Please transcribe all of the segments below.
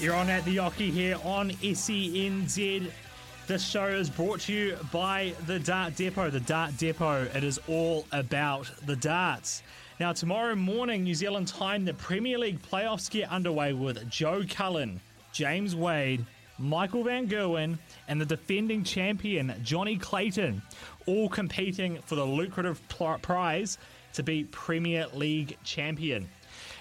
You're on at the Oche here on SENZ. This show is brought to you by the Dart Depot. The Dart Depot, it is all about the darts. Now, tomorrow morning, New Zealand time, the Premier League playoffs get underway with Joe Cullen, James Wade, Michael Van Gerwen, and the defending champion, Jonny Clayton, all competing for the lucrative prize to be Premier League champion.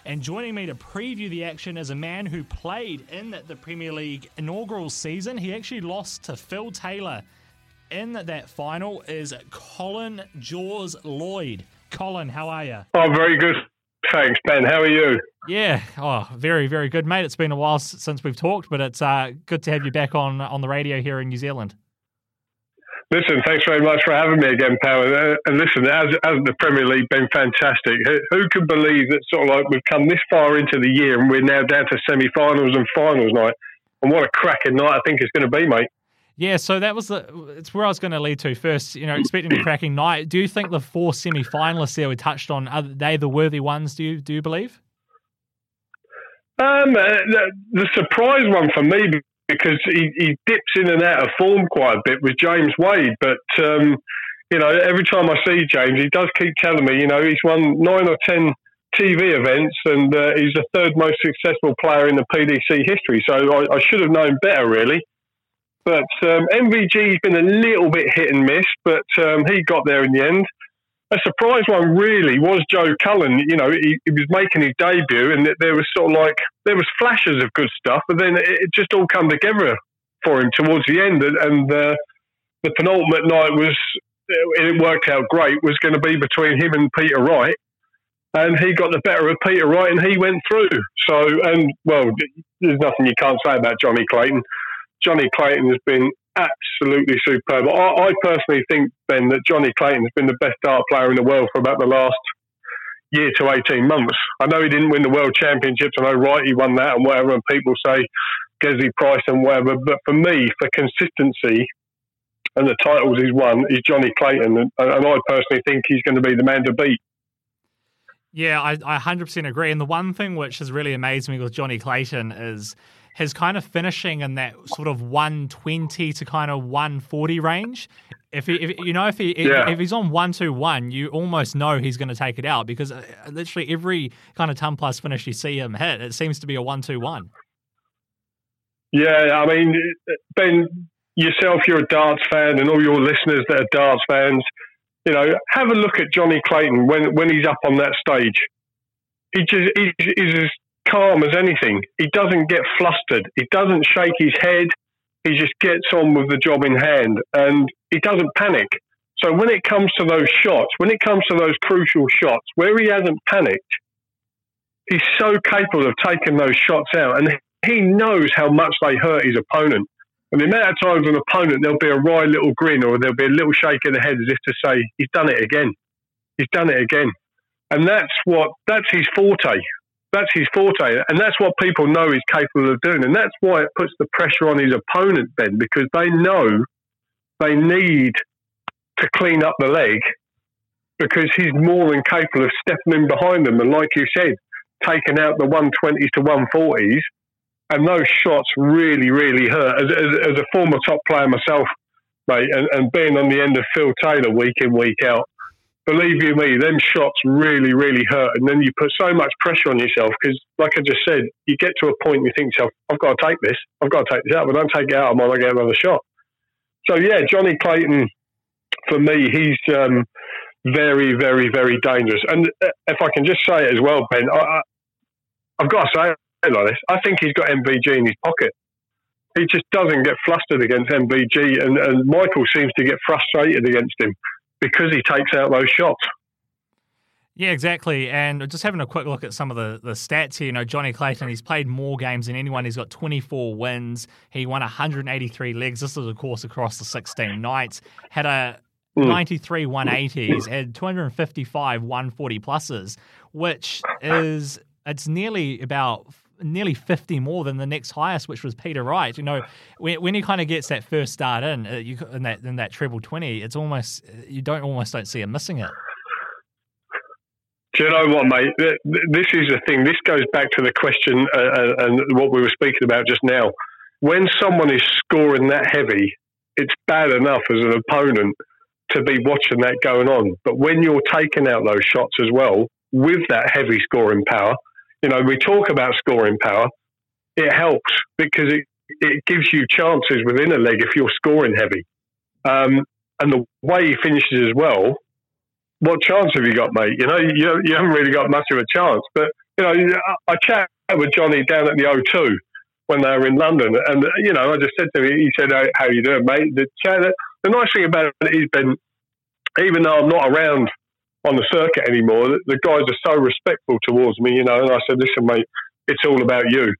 And joining me to preview the action is a man who played in the Premier League inaugural season. He actually lost to Phil Taylor in that final. Is Colin Jaws Lloyd? Colin, how are you? Oh, very good. Thanks, Ben. How are you? Yeah, oh, very, very good, mate. It's been a while since we've talked, but it's uh, good to have you back on on the radio here in New Zealand. Listen, thanks very much for having me again, pal. Uh, and listen, has, hasn't the Premier League been fantastic? Who, who can believe that sort of like we've come this far into the year and we're now down to semi-finals and finals night? And what a cracking night I think it's going to be, mate. Yeah, so that was the. It's where I was going to lead to first. You know, expecting a cracking night. Do you think the four semi-finalists there we touched on are they the worthy ones? Do you do you believe? Um, uh, the, the surprise one for me because he, he dips in and out of form quite a bit with James Wade, but um, you know every time I see James, he does keep telling me, you know, he's won nine or ten TV events and uh, he's the third most successful player in the PDC history. So I, I should have known better, really. But um, MVG's been a little bit hit and miss, but um, he got there in the end a surprise one really was Joe Cullen. You know, he, he was making his debut, and there was sort of like there was flashes of good stuff, but then it, just all come together for him towards the end. And, and uh, the penultimate night was it worked out great. Was going to be between him and Peter Wright, and he got the better of Peter Wright, and he went through. So, and well, there's nothing you can't say about Jonny Clayton. Jonny Clayton has been absolutely superb. I, I personally think, Ben, that Jonny Clayton's been the best dart player in the world for about the last year to 18 months. I know he didn't win the World Championships. I know Wright, he won that and whatever, and people say Gerwyn Price and whatever. But for me, for consistency and the titles he's won, is Jonny Clayton. And, and I personally think he's going to be the man to beat. Yeah, I, I 100% agree. And the one thing which has really amazed me with Jonny Clayton is his kind of finishing in that sort of 120 to kind of 140 range. If, he, if you know if he Yeah. if he's on one two one, you almost know he's going to take it out because uh, literally every kind of ton plus finish you see him hit, it seems to be a one two one. Yeah, I mean, Ben, yourself, you're a darts fan, and all your listeners that are darts fans, you know, have a look at Jonny Clayton when when he's up on that stage. He just he's, he's as calm as anything. He doesn't get flustered. He doesn't shake his head. He just gets on with the job in hand, and he doesn't panic. So when it comes to those shots, when it comes to those crucial shots, where he hasn't panicked, he's so capable of taking those shots out, and he knows how much they hurt his opponent. And the amount of times an opponent, there'll be a wry little grin or there'll be a little shake of the head as if to say, he's done it again. He's done it again. And that's what, that's his forte. That's his forte. And that's what people know he's capable of doing. And that's why it puts the pressure on his opponent, Ben, because they know they need to clean up the leg because he's more than capable of stepping in behind them. And like you said, taking out the 120s to 140s and those shots really, really hurt. As, as, as a former top player myself, mate, and, and being on the end of Phil Taylor week in, week out, believe you me, them shots really, really hurt. And then you put so much pressure on yourself because, like I just said, you get to a point you think yourself, I've got to take this. I've got to take this out. If I don't take it out, going to get another shot. So, yeah, Jonny Clayton, for me, he's um, very, very, very dangerous. And uh, if I can just say it as well, Ben, I, I, I've got to say it like this. I think he's got MVG in his pocket. He just doesn't get flustered against MVG, and, and Michael seems to get frustrated against him because he takes out those shots. Yeah, exactly. And just having a quick look at some of the, the stats here, you know, Jonny Clayton, he's played more games than anyone. He's got 24 wins. He won 183 legs. This is, of course, across the 16 nights. Had a Mm. 93 180s, had 255 140 pluses, which is, it's nearly about nearly 50 more than the next highest, which was Peter Wright. You know, when, when he kind of gets that first start in, uh, you, in that in that treble 20, it's almost, you don't almost don't see him missing it. Do you know what, mate? Th- th- This is the thing. This goes back to the question uh, uh, and what we were speaking about just now. When someone is scoring that heavy, it's bad enough as an opponent to be watching that going on. But when you're taking out those shots as well with that heavy scoring power, you know, we talk about scoring power, it helps because it, it gives you chances within a leg if you're scoring heavy. Um, and the way he finishes as well, what chance have you got, mate? You know, you, you haven't really got much of a chance. But, you know, I chatted with Jonny down at the O2 when they were in London. And, you know, I just said to him, he said, "How- How you doing, mate? The, chat, the nice thing about it is, Ben, even though I'm not around on the circuit anymore, the, guys are so respectful towards me, you know. And I said, listen, mate, it's all about you.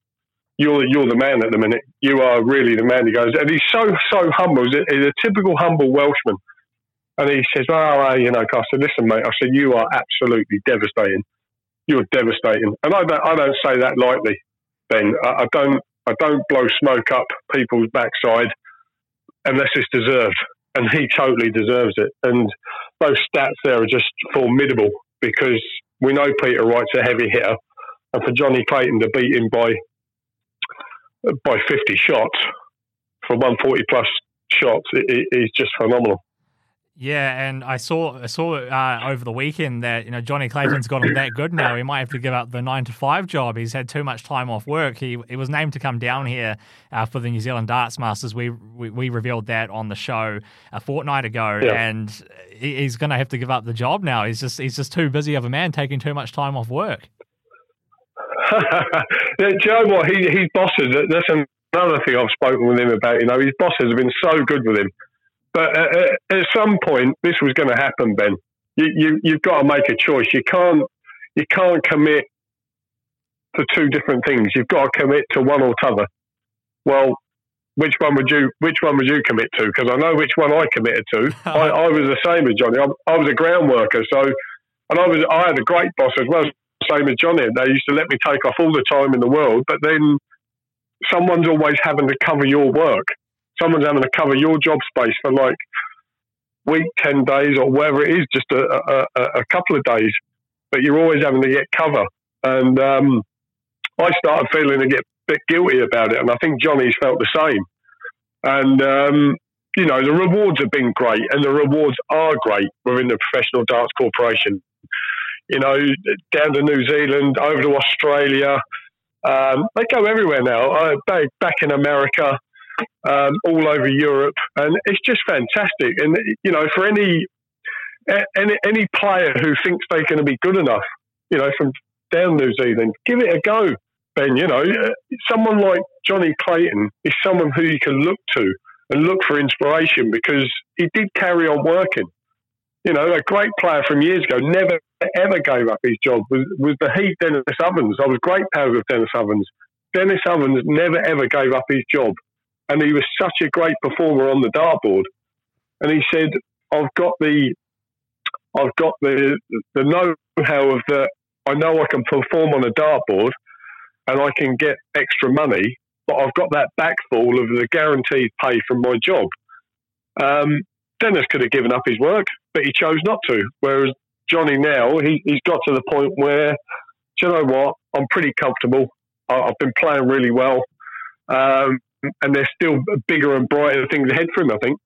You're, you're the man at the minute. You are really the man. He goes, and he's so, so humble. He's a, he's a typical humble Welshman. And he says, oh, you know, I said, listen, mate, I said, you are absolutely devastating. You're devastating. And I don't, I don't say that lightly, Ben. I, I don't, I don't blow smoke up people's backside unless it's deserved. And he totally deserves it. And those stats there are just formidable because we know Peter Wright's a heavy hitter. And for Jonny Clayton to beat him by by 50 shots for 140 plus shots i- i- is just phenomenal. Yeah, and I saw I saw uh, over the weekend that you know Jonny Clayton's gotten that good now. He might have to give up the nine to five job. He's had too much time off work. He he was named to come down here uh, for the New Zealand Darts Masters. We, we we revealed that on the show a fortnight ago, Yeah. and he- he's going to have to give up the job now. He's just he's just too busy of a man, taking too much time off work. Yeah, you know what? He, his bosses. That's another thing I've spoken with him about. You know, his bosses have been so good with him. But uh, at some point, this was going to happen, Ben. You, you, you've got to make a choice. You can't, you can't commit to two different things. You've got to commit to one or t'other. Well, which one would you, which one would you commit to? Because I know which one I committed to. I, I was the same as Jonny. I, I was a ground worker, so, and I was, I had a great boss as well same as Jonny. They used to let me take off all the time in the world, but then someone's always having to cover your work. Someone's having to cover your job space for like week, ten days, or whatever it is, just a, a, a, couple of days. But you're always having to get cover, and um, I started feeling a bit guilty about it, and I think Jonny's felt the same. And um, you know, the rewards have been great, and the rewards are great within the Professional Darts Corporation you know, down to New Zealand, over to Australia. Um, they go everywhere now. Uh, back in America, um, all over Europe, and it's just fantastic. And you know, for any any any player who thinks they're going to be good enough, you know, from down New Zealand, give it a go, Ben. You know, someone like Jonny Clayton is someone who you can look to and look for inspiration because he did carry on working you know, a great player from years ago never ever gave up his job was, was the Heat Denis Ovens. I was great pals with Denis Ovens. Denis Ovens never ever gave up his job, and he was such a great performer on the dartboard. And he said, "I've got the, I've got the the know-how of the. I know I can perform on a dartboard, and I can get extra money, but I've got that backfall of the guaranteed pay from my job." Um, Denis could have given up his work, but he chose not to. Whereas Jonny now, he, he's got to the point where, do you know what? I'm pretty comfortable. I, I've been playing really well. Um, and there's still bigger and brighter things ahead for him, I think.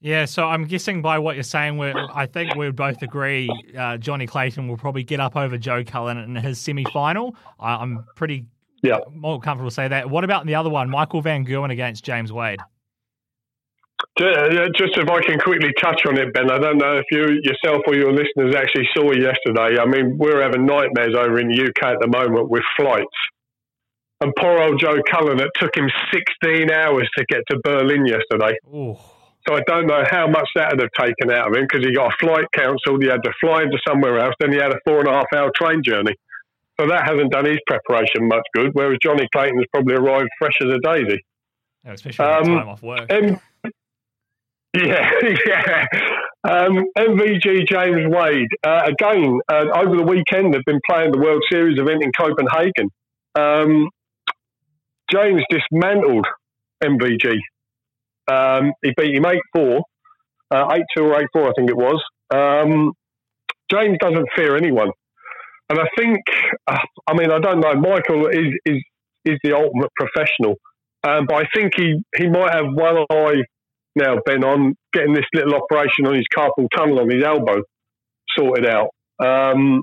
Yeah, so I'm guessing by what you're saying, we I think we would both agree uh, Jonny Clayton will probably get up over Joe Cullen in his semi-final. I, I'm pretty Yeah. more comfortable to say that. What about the other one, Michael Van Gerwen against James Wade? Just if I can quickly touch on it, Ben, I don't know if you yourself or your listeners actually saw yesterday. I mean, we're having nightmares over in the UK at the moment with flights. And poor old Joe Cullen, it took him 16 hours to get to Berlin yesterday. Oh, So I don't know how much that would have taken out of him because he got a flight cancelled. He had to fly into somewhere else. Then he had a four and a half hour train journey. So that hasn't done his preparation much good. Whereas Jonny Clayton's probably arrived fresh as a daisy. yeah, especially Um, time off work. M- yeah, yeah. Um, MVG James Wade. Uh, again, uh, over the weekend, they've been playing the World Series event in Copenhagen. Um, James dismantled MVG. Um, he beat him 8 4, uh, 8 2 or 8 4, I think it was. Um, James doesn't fear anyone. And I think, uh, I mean, I don't know, Michael is, is, is the ultimate professional. Um, but I think he, he might have one eye now, Ben, on getting this little operation on his carpal tunnel on his elbow sorted out. Um,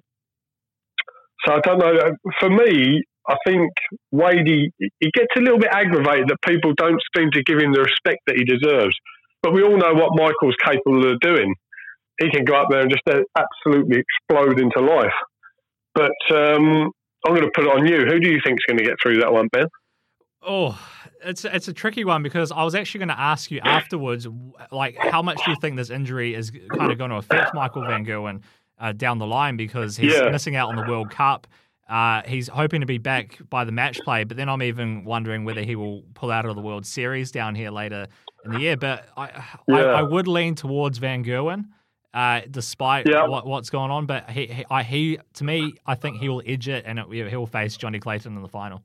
so I don't know. For me, I think Wade, he, he gets a little bit aggravated that people don't seem to give him the respect that he deserves. But we all know what Michael's capable of doing. He can go up there and just uh, absolutely explode into life. But um, I'm going to put it on you. Who do you think is going to get through that one, Ben? Oh, it's it's a tricky one because I was actually going to ask you afterwards, like, how much do you think this injury is kind of going to affect Michael Van Gerwen uh, down the line because he's Yeah. missing out on the World Cup. Uh, he's hoping to be back by the match play, but then I'm even wondering whether he will pull out of the World Series down here later in the year. But I, I, Yeah. I would lean towards Van Gerwen, uh, despite Yeah. what, what's going on. But he, he, I, he, to me, I think he will edge it, and it, he'll face Jonny Clayton in the final.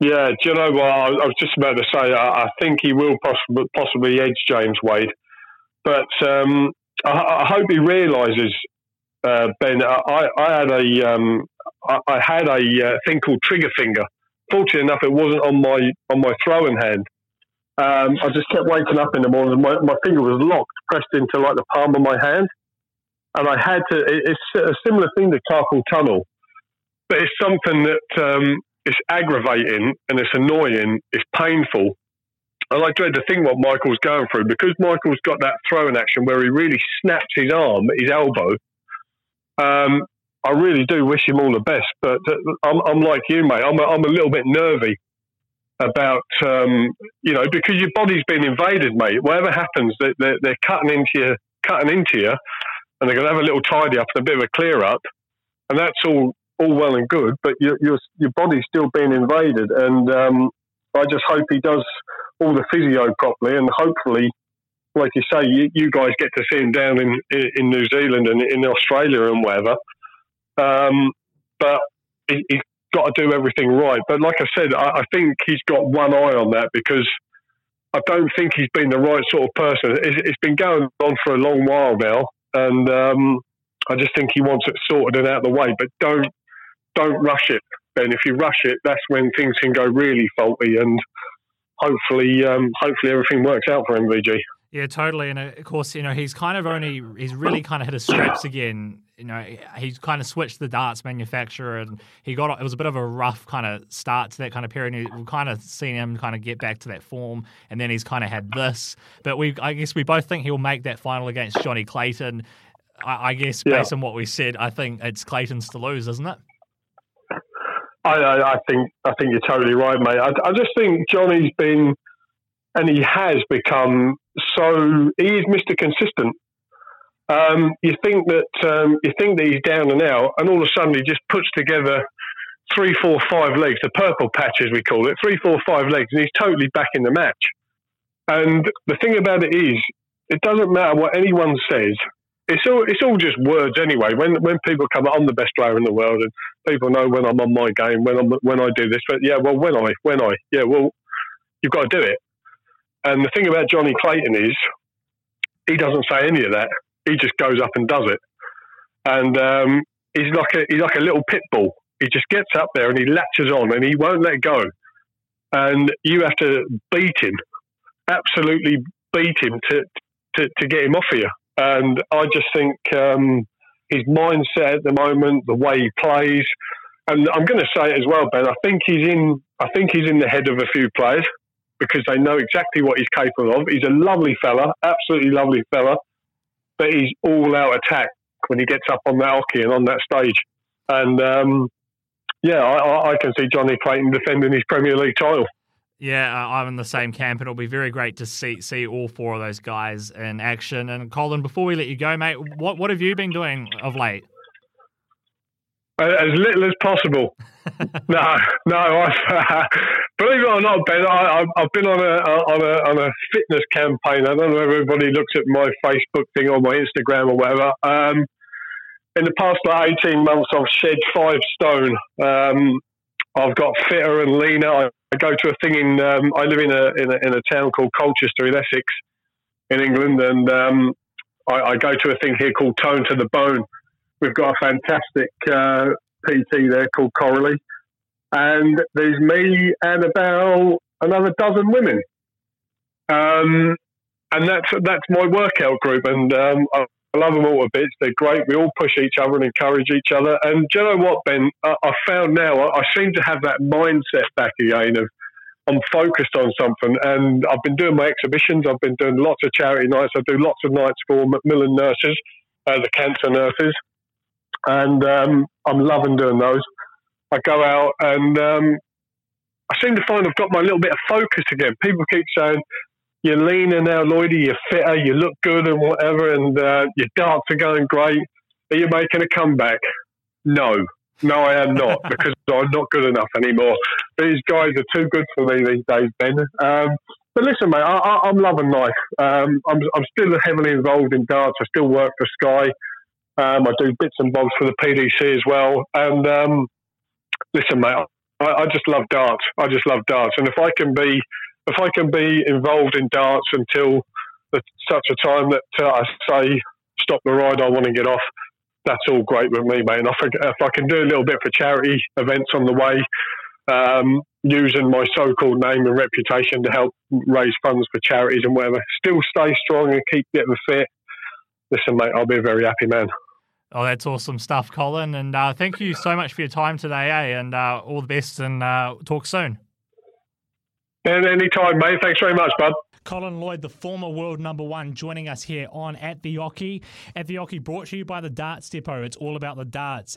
Yeah, do you know what? I I was just about to say, I, I think he will possibly, possibly edge James Wade. But um, I, I hope he realises, uh, Ben, I, I had a, um, I, I had a uh, thing called trigger finger. Fortunately enough, it wasn't on my on my throwing hand. Um, I just kept waking up in the morning. My, my finger was locked, pressed into like the palm of my hand, and I had to. It, it's a similar thing to carpal tunnel, but it's something that um, it's aggravating and it's annoying. It's painful. And I dread to think what Michael's going through because Michael's got that throwing action where he really snaps his arm, his elbow. Um, I really do wish him all the best, but uh, I'm, I'm like you, mate. I'm a, I'm a little bit nervy about um, you know because your body's been invaded, mate. Whatever happens, they, they're, they're cutting into you, cutting into you, and they're going to have a little tidy up and a bit of a clear up, and that's all all well and good. But your your, your body's still being invaded, and um, I just hope he does all the physio properly, and hopefully. Like you say, you, you guys get to see him down in in New Zealand and in Australia and wherever. Um, but he, he's got to do everything right. But like I said, I, I think he's got one eye on that because I don't think he's been the right sort of person. It's, it's been going on for a long while now, and um, I just think he wants it sorted and out of the way. But don't don't rush it, Ben. If you rush it, that's when things can go really faulty, and hopefully, um, hopefully everything works out for MVG. Yeah, totally. And uh, of course, you know, he's kind of only, he's really kind of hit his straps again. You know, he's kind of switched the darts manufacturer and he got, it was a bit of a rough kind of start to that kind of period. And we've kind of seen him kind of get back to that form. And then he's kind of had this. But we, I guess we both think he'll make that final against Jonny Clayton. I, I guess Yeah. based on what we said, I think it's Clayton's to lose, isn't it? I, I, I think I think you're totally right, mate. I, I just think Jonny's been, and he has become so. He is Mr. Consistent. Um, you think that um, you think that he's down and out, and all of a sudden he just puts together three, four, five legs, the purple patch as we call it, three, four, five legs, and he's totally back in the match. And the thing about it is, it doesn't matter what anyone says. It's all it's all just words anyway. When when people come, I'm the best player in the world, and people know when I'm on my game, when I'm when I do this. But yeah, well, when I when I yeah, well, you've got to do it. And the thing about Jonny Clayton is, he doesn't say any of that. He just goes up and does it. And um, he's like a he's like a little pit bull. He just gets up there and he latches on and he won't let go. And you have to beat him, absolutely beat him to to, to get him off of you. And I just think um, his mindset at the moment, the way he plays, and I'm going to say it as well, Ben. I think he's in. I think he's in the head of a few players. Because they know exactly what he's capable of. He's a lovely fella, absolutely lovely fella, but he's all out attack when he gets up on that oche and on that stage. And um, yeah, I, I can see Jonny Clayton defending his Premier League title. Yeah, uh, I'm in the same camp, and it'll be very great to see see all four of those guys in action. And Colin, before we let you go, mate, what what have you been doing of late? as little as possible. no, no. I've, believe it or not, Ben, I, have been on a on a on a fitness campaign. I don't know if everybody looks at my Facebook thing or my Instagram or whatever. Um, in the past like eighteen months, I've shed five stone. Um, I've got fitter and leaner. I, I go to a thing in. Um, I live in a, in a, in a town called Colchester in Essex, in England, and um, I, I, go to a thing here called Tone to the Bone. We've got a fantastic uh, PT there called Coralie, and there's me and about another dozen women. Um, and that's that's my workout group, and um, I love them all a bit. They're great. We all push each other and encourage each other. And do you know what, Ben? I, I found now I, I, seem to have that mindset back again of I'm focused on something. And I've been doing my exhibitions. I've been doing lots of charity nights. I do lots of nights for Macmillan nurses, uh, the cancer nurses, and um, I'm loving doing those. I go out and um, I seem to find I've got my little bit of focus again. People keep saying, you're leaner now, Lloydie, you're fitter, you look good and whatever, and uh, your darts are going great. Are you making a comeback? No. No, I am not because I'm not good enough anymore. These guys are too good for me these days, Ben. Um, but listen, mate, I, am loving life. Um, I'm, I'm, still heavily involved in darts. I still work for Sky. Um, I do bits and bobs for the PDC as well. And um, listen, mate, I, I, just love darts. I just love darts. And if I can be if I can be involved in darts until the, such a time that uh, I say stop the ride, I want to get off. That's all great with me, mate. And if I, if I can do a little bit for charity events on the way, um, using my so-called name and reputation to help raise funds for charities and whatever, still stay strong and keep getting fit. Listen, mate, I'll be a very happy man. Oh, that's awesome stuff, Colin. And uh, thank you so much for your time today, eh? And uh, all the best and uh, talk soon. And anytime, mate. Thanks very much, bud. Colin Lloyd, the former world number one, joining us here on At the Oche. At the Oche brought to you by the Darts Depot. It's all about the darts.